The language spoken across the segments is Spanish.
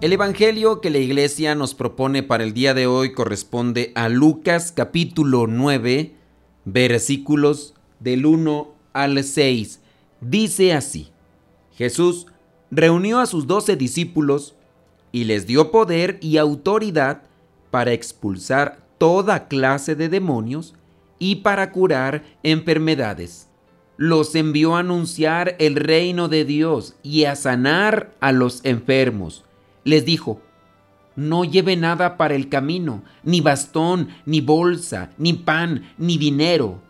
El Evangelio que la iglesia nos propone para el día de hoy corresponde a Lucas capítulo 9, versículos del 1 al 6. Dice así, Jesús reunió a sus doce discípulos y les dio poder y autoridad para expulsar toda clase de demonios y para curar enfermedades. Los envió a anunciar el reino de Dios y a sanar a los enfermos les dijo, no lleve nada para el camino, ni bastón, ni bolsa, ni pan, ni dinero,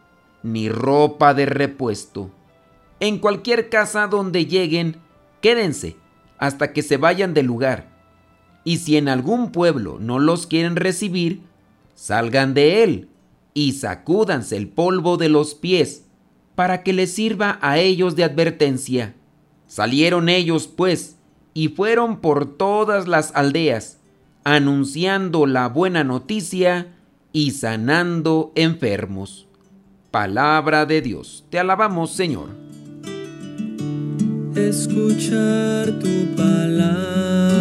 ni ropa de repuesto. En cualquier casa donde lleguen, quédense hasta que se vayan del lugar. Y si en algún pueblo no los quieren recibir, salgan de él y sacúdanse el polvo de los pies, para que les sirva a ellos de advertencia. Salieron ellos, pues, y fueron por todas las aldeas, anunciando la buena noticia y sanando enfermos. Palabra de Dios, te alabamos Señor. Escuchar tu palabra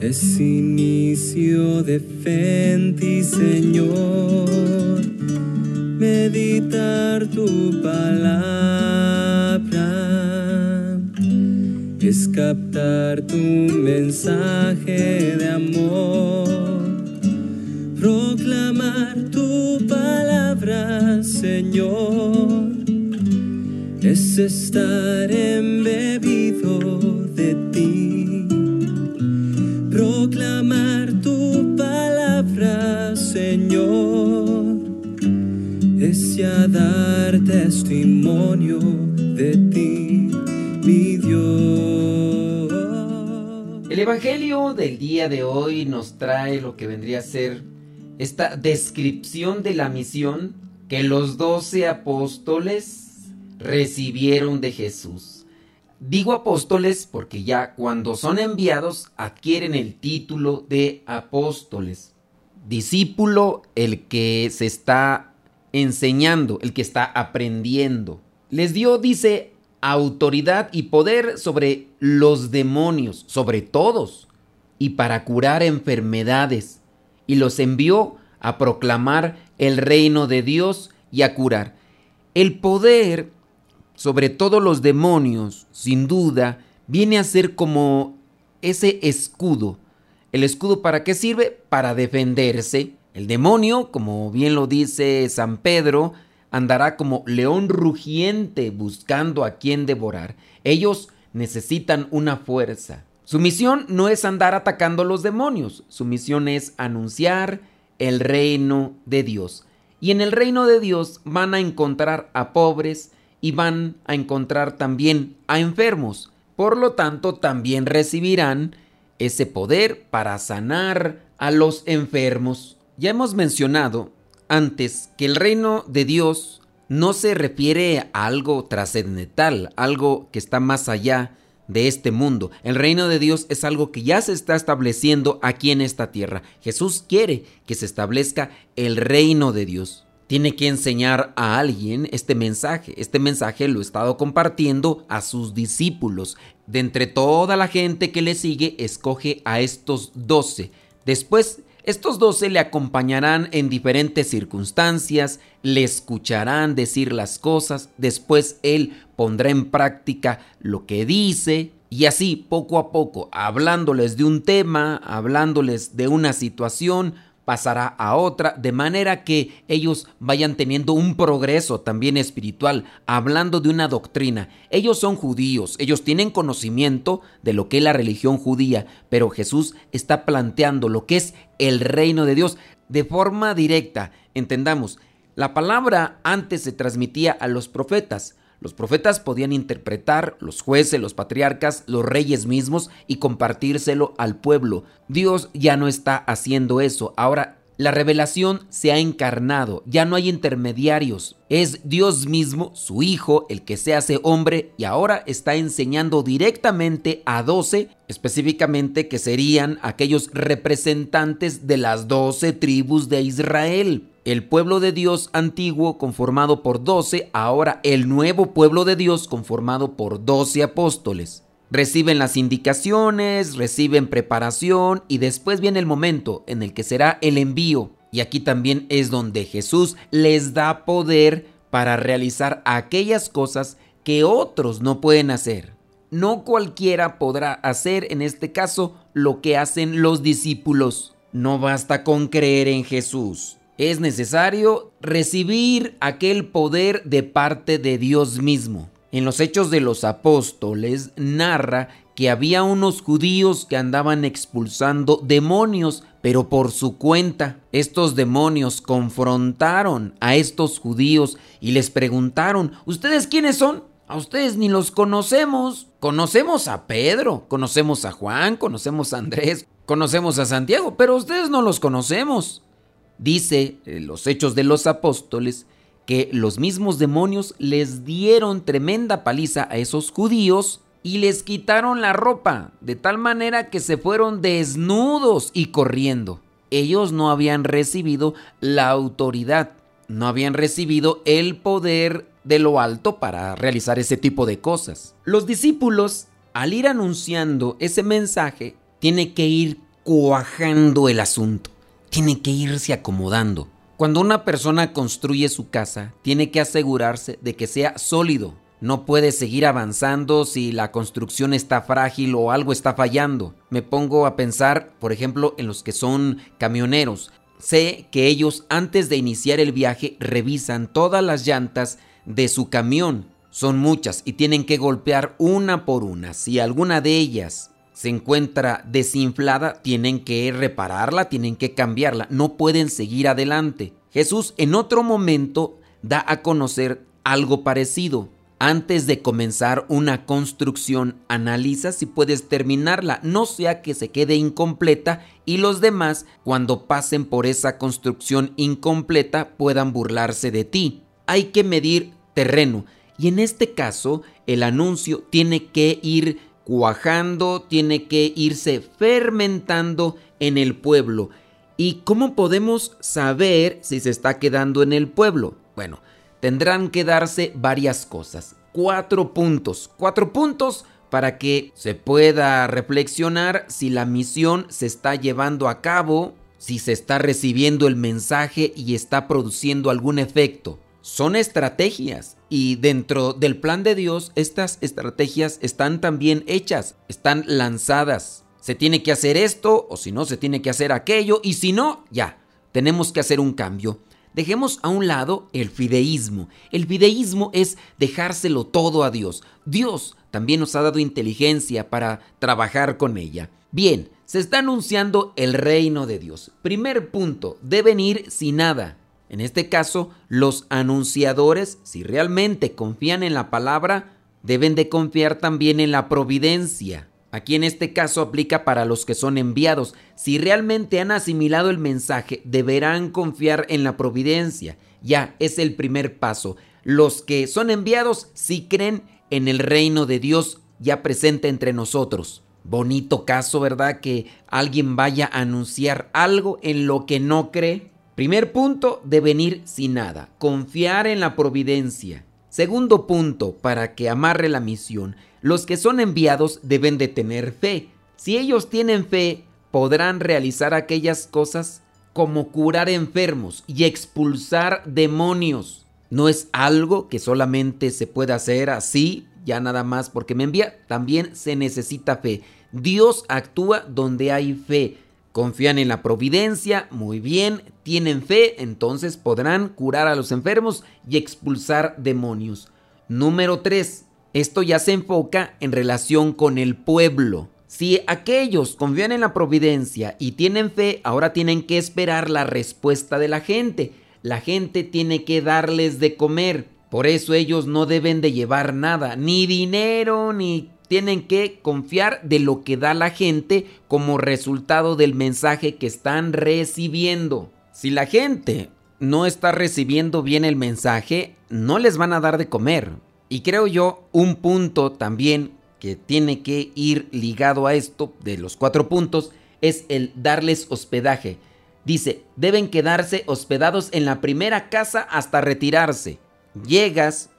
es inicio de fe Señor. Meditar tu palabra es captar tu mensaje de amor, proclamar tu palabra, Señor, es estar embebido de ti, proclamar tu palabra, Señor, es ya dar testimonio de ti mi Dios. El Evangelio del día de hoy nos trae lo que vendría a ser esta descripción de la misión que los doce apóstoles recibieron de Jesús. Digo apóstoles porque ya cuando son enviados adquieren el título de apóstoles. Discípulo, el que se está enseñando, el que está aprendiendo. Les dio, dice, autoridad y poder sobre los demonios, sobre todos, y para curar enfermedades, y los envió a proclamar el reino de Dios y a curar. El poder sobre todos los demonios, sin duda, viene a ser como ese escudo. ¿El escudo para qué sirve? Para defenderse. El demonio, como bien lo dice San Pedro, andará como león rugiente buscando a quien devorar. Ellos necesitan una fuerza. Su misión no es andar atacando a los demonios, su misión es anunciar el reino de Dios. Y en el reino de Dios van a encontrar a pobres y van a encontrar también a enfermos. Por lo tanto, también recibirán ese poder para sanar a los enfermos. Ya hemos mencionado antes que el reino de Dios no se refiere a algo trascendental, algo que está más allá de este mundo. El reino de Dios es algo que ya se está estableciendo aquí en esta tierra. Jesús quiere que se establezca el reino de Dios. Tiene que enseñar a alguien este mensaje. Este mensaje lo ha estado compartiendo a sus discípulos. De entre toda la gente que le sigue, escoge a estos doce. Después estos doce le acompañarán en diferentes circunstancias, le escucharán decir las cosas, después él pondrá en práctica lo que dice y así poco a poco, hablándoles de un tema, hablándoles de una situación, pasará a otra, de manera que ellos vayan teniendo un progreso también espiritual, hablando de una doctrina. Ellos son judíos, ellos tienen conocimiento de lo que es la religión judía, pero Jesús está planteando lo que es el reino de Dios de forma directa. Entendamos, la palabra antes se transmitía a los profetas, Los profetas podían interpretar, los jueces, los patriarcas, los reyes mismos y compartírselo al pueblo. Dios ya no está haciendo eso. Ahora la revelación se ha encarnado, ya no hay intermediarios. Es Dios mismo, su Hijo, el que se hace hombre y ahora está enseñando directamente a doce, específicamente que serían aquellos representantes de las doce tribus de Israel. El pueblo de Dios antiguo conformado por doce, ahora el nuevo pueblo de Dios conformado por doce apóstoles. Reciben las indicaciones, reciben preparación y después viene el momento en el que será el envío. Y aquí también es donde Jesús les da poder para realizar aquellas cosas que otros no pueden hacer. No cualquiera podrá hacer en este caso lo que hacen los discípulos. No basta con creer en Jesús. Es necesario recibir aquel poder de parte de Dios mismo en los Hechos de los Apóstoles narra que había unos judíos que andaban expulsando demonios, pero por su cuenta. Estos demonios confrontaron a estos judíos y les preguntaron, ¿ustedes quiénes son? A ustedes ni los conocemos. Conocemos a Pedro, conocemos a Juan, conocemos a Andrés, conocemos a Santiago, pero ustedes no los conocemos. Dice en eh, los Hechos de los Apóstoles que los mismos demonios les dieron tremenda paliza a esos judíos y les quitaron la ropa, de tal manera que se fueron desnudos y corriendo. Ellos no habían recibido la autoridad, no habían recibido el poder de lo alto para realizar ese tipo de cosas. Los discípulos, al ir anunciando ese mensaje, tienen que ir cuajando el asunto, tienen que irse acomodando. Cuando una persona construye su casa, tiene que asegurarse de que sea sólido. No puede seguir avanzando si la construcción está frágil o algo está fallando. Me pongo a pensar, por ejemplo, en los que son camioneros. Sé que ellos antes de iniciar el viaje revisan todas las llantas de su camión. Son muchas y tienen que golpear una por una. Si alguna de ellas se encuentra desinflada, tienen que repararla, tienen que cambiarla, no pueden seguir adelante. Jesús en otro momento da a conocer algo parecido. Antes de comenzar una construcción, analiza si puedes terminarla, no sea que se quede incompleta y los demás, cuando pasen por esa construcción incompleta, puedan burlarse de ti. Hay que medir terreno y en este caso el anuncio tiene que ir cuajando, tiene que irse fermentando en el pueblo. ¿Y cómo podemos saber si se está quedando en el pueblo? Bueno, tendrán que darse varias cosas. Cuatro puntos. Cuatro puntos para que se pueda reflexionar si la misión se está llevando a cabo, si se está recibiendo el mensaje y está produciendo algún efecto son estrategias y dentro del plan de Dios estas estrategias están también hechas, están lanzadas. Se tiene que hacer esto o si no se tiene que hacer aquello y si no, ya, tenemos que hacer un cambio. Dejemos a un lado el fideísmo. El fideísmo es dejárselo todo a Dios. Dios también nos ha dado inteligencia para trabajar con ella. Bien, se está anunciando el reino de Dios. Primer punto, deben ir sin nada. En este caso, los anunciadores, si realmente confían en la palabra, deben de confiar también en la providencia. Aquí en este caso aplica para los que son enviados. Si realmente han asimilado el mensaje, deberán confiar en la providencia. Ya es el primer paso. Los que son enviados sí creen en el reino de Dios ya presente entre nosotros. Bonito caso, ¿verdad? Que alguien vaya a anunciar algo en lo que no cree. Primer punto, de venir sin nada, confiar en la providencia. Segundo punto, para que amarre la misión, los que son enviados deben de tener fe. Si ellos tienen fe, podrán realizar aquellas cosas como curar enfermos y expulsar demonios. No es algo que solamente se pueda hacer así, ya nada más porque me envía, también se necesita fe. Dios actúa donde hay fe. Confían en la providencia, muy bien, tienen fe, entonces podrán curar a los enfermos y expulsar demonios. Número 3. Esto ya se enfoca en relación con el pueblo. Si aquellos confían en la providencia y tienen fe, ahora tienen que esperar la respuesta de la gente. La gente tiene que darles de comer. Por eso ellos no deben de llevar nada, ni dinero, ni tienen que confiar de lo que da la gente como resultado del mensaje que están recibiendo. Si la gente no está recibiendo bien el mensaje, no les van a dar de comer. Y creo yo un punto también que tiene que ir ligado a esto de los cuatro puntos es el darles hospedaje. Dice, deben quedarse hospedados en la primera casa hasta retirarse. Llegas,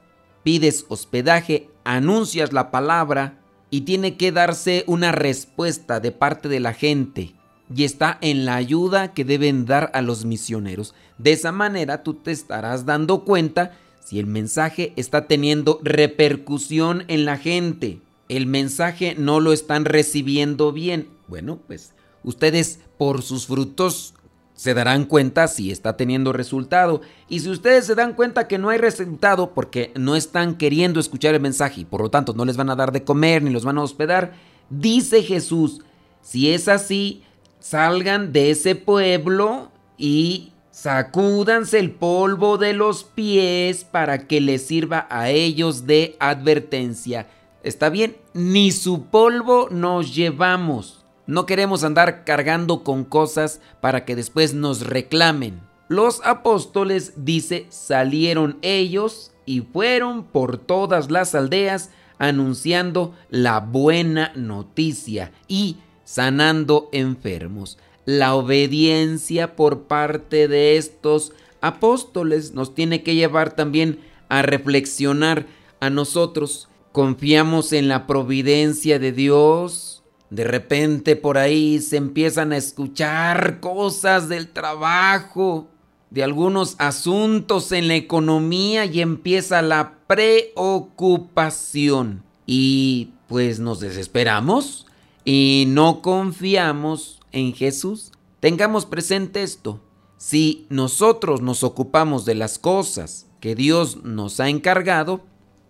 pides hospedaje, anuncias la palabra y tiene que darse una respuesta de parte de la gente. Y está en la ayuda que deben dar a los misioneros. De esa manera tú te estarás dando cuenta si el mensaje está teniendo repercusión en la gente. El mensaje no lo están recibiendo bien. Bueno, pues ustedes por sus frutos se darán cuenta si está teniendo resultado. Y si ustedes se dan cuenta que no hay resultado porque no están queriendo escuchar el mensaje y por lo tanto no les van a dar de comer ni los van a hospedar, dice Jesús, si es así, salgan de ese pueblo y sacúdanse el polvo de los pies para que les sirva a ellos de advertencia. Está bien, ni su polvo nos llevamos. No queremos andar cargando con cosas para que después nos reclamen. Los apóstoles, dice, salieron ellos y fueron por todas las aldeas anunciando la buena noticia y sanando enfermos. La obediencia por parte de estos apóstoles nos tiene que llevar también a reflexionar a nosotros. ¿Confiamos en la providencia de Dios? De repente por ahí se empiezan a escuchar cosas del trabajo, de algunos asuntos en la economía y empieza la preocupación. Y pues nos desesperamos y no confiamos en Jesús. Tengamos presente esto. Si nosotros nos ocupamos de las cosas que Dios nos ha encargado,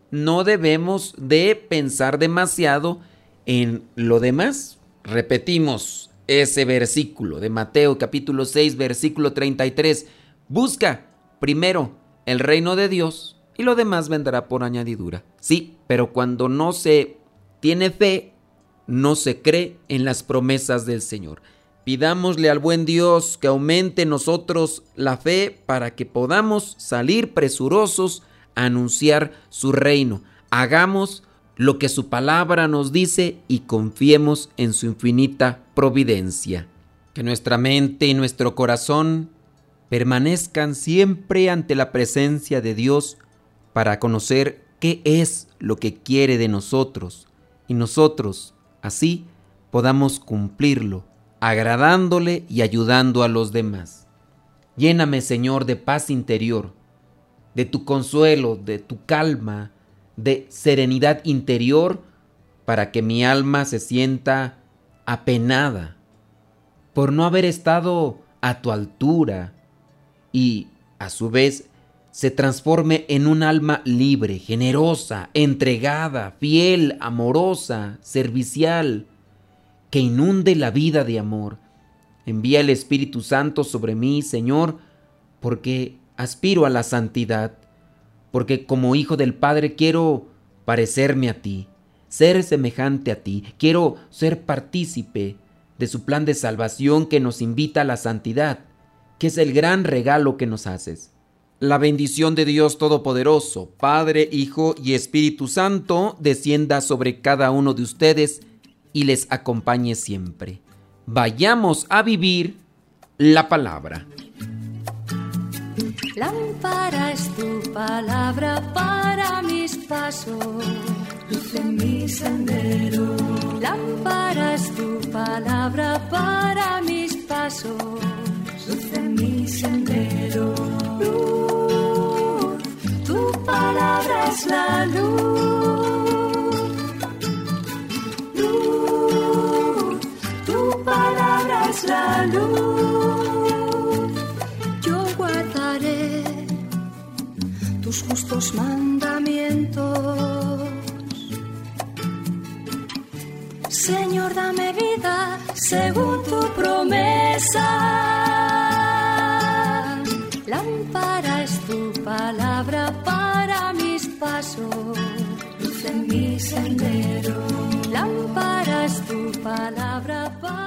no debemos de pensar demasiado en lo demás, repetimos ese versículo de Mateo capítulo 6 versículo 33. Busca primero el reino de Dios y lo demás vendrá por añadidura. Sí, pero cuando no se tiene fe, no se cree en las promesas del Señor. Pidámosle al buen Dios que aumente en nosotros la fe para que podamos salir presurosos a anunciar su reino. Hagamos lo que su palabra nos dice y confiemos en su infinita providencia. Que nuestra mente y nuestro corazón permanezcan siempre ante la presencia de Dios para conocer qué es lo que quiere de nosotros y nosotros así podamos cumplirlo, agradándole y ayudando a los demás. Lléname, Señor, de paz interior, de tu consuelo, de tu calma, de serenidad interior para que mi alma se sienta apenada por no haber estado a tu altura y a su vez se transforme en un alma libre, generosa, entregada, fiel, amorosa, servicial, que inunde la vida de amor. Envía el Espíritu Santo sobre mí, Señor, porque aspiro a la santidad porque como hijo del Padre quiero parecerme a ti, ser semejante a ti, quiero ser partícipe de su plan de salvación que nos invita a la santidad, que es el gran regalo que nos haces. La bendición de Dios Todopoderoso, Padre, Hijo y Espíritu Santo, descienda sobre cada uno de ustedes y les acompañe siempre. Vayamos a vivir la palabra. Palabra para mis pasos, luz en mi sendero. Lámpara es tu palabra para mis pasos, luz en mi sendero. Luz, tu palabra es la luz. Luz, tu palabra es la luz tus justos mandamientos. Señor, dame vida según tu promesa. Lámpara es tu palabra para mí pasos, luz en mi sendero. Lámpara es tu palabra para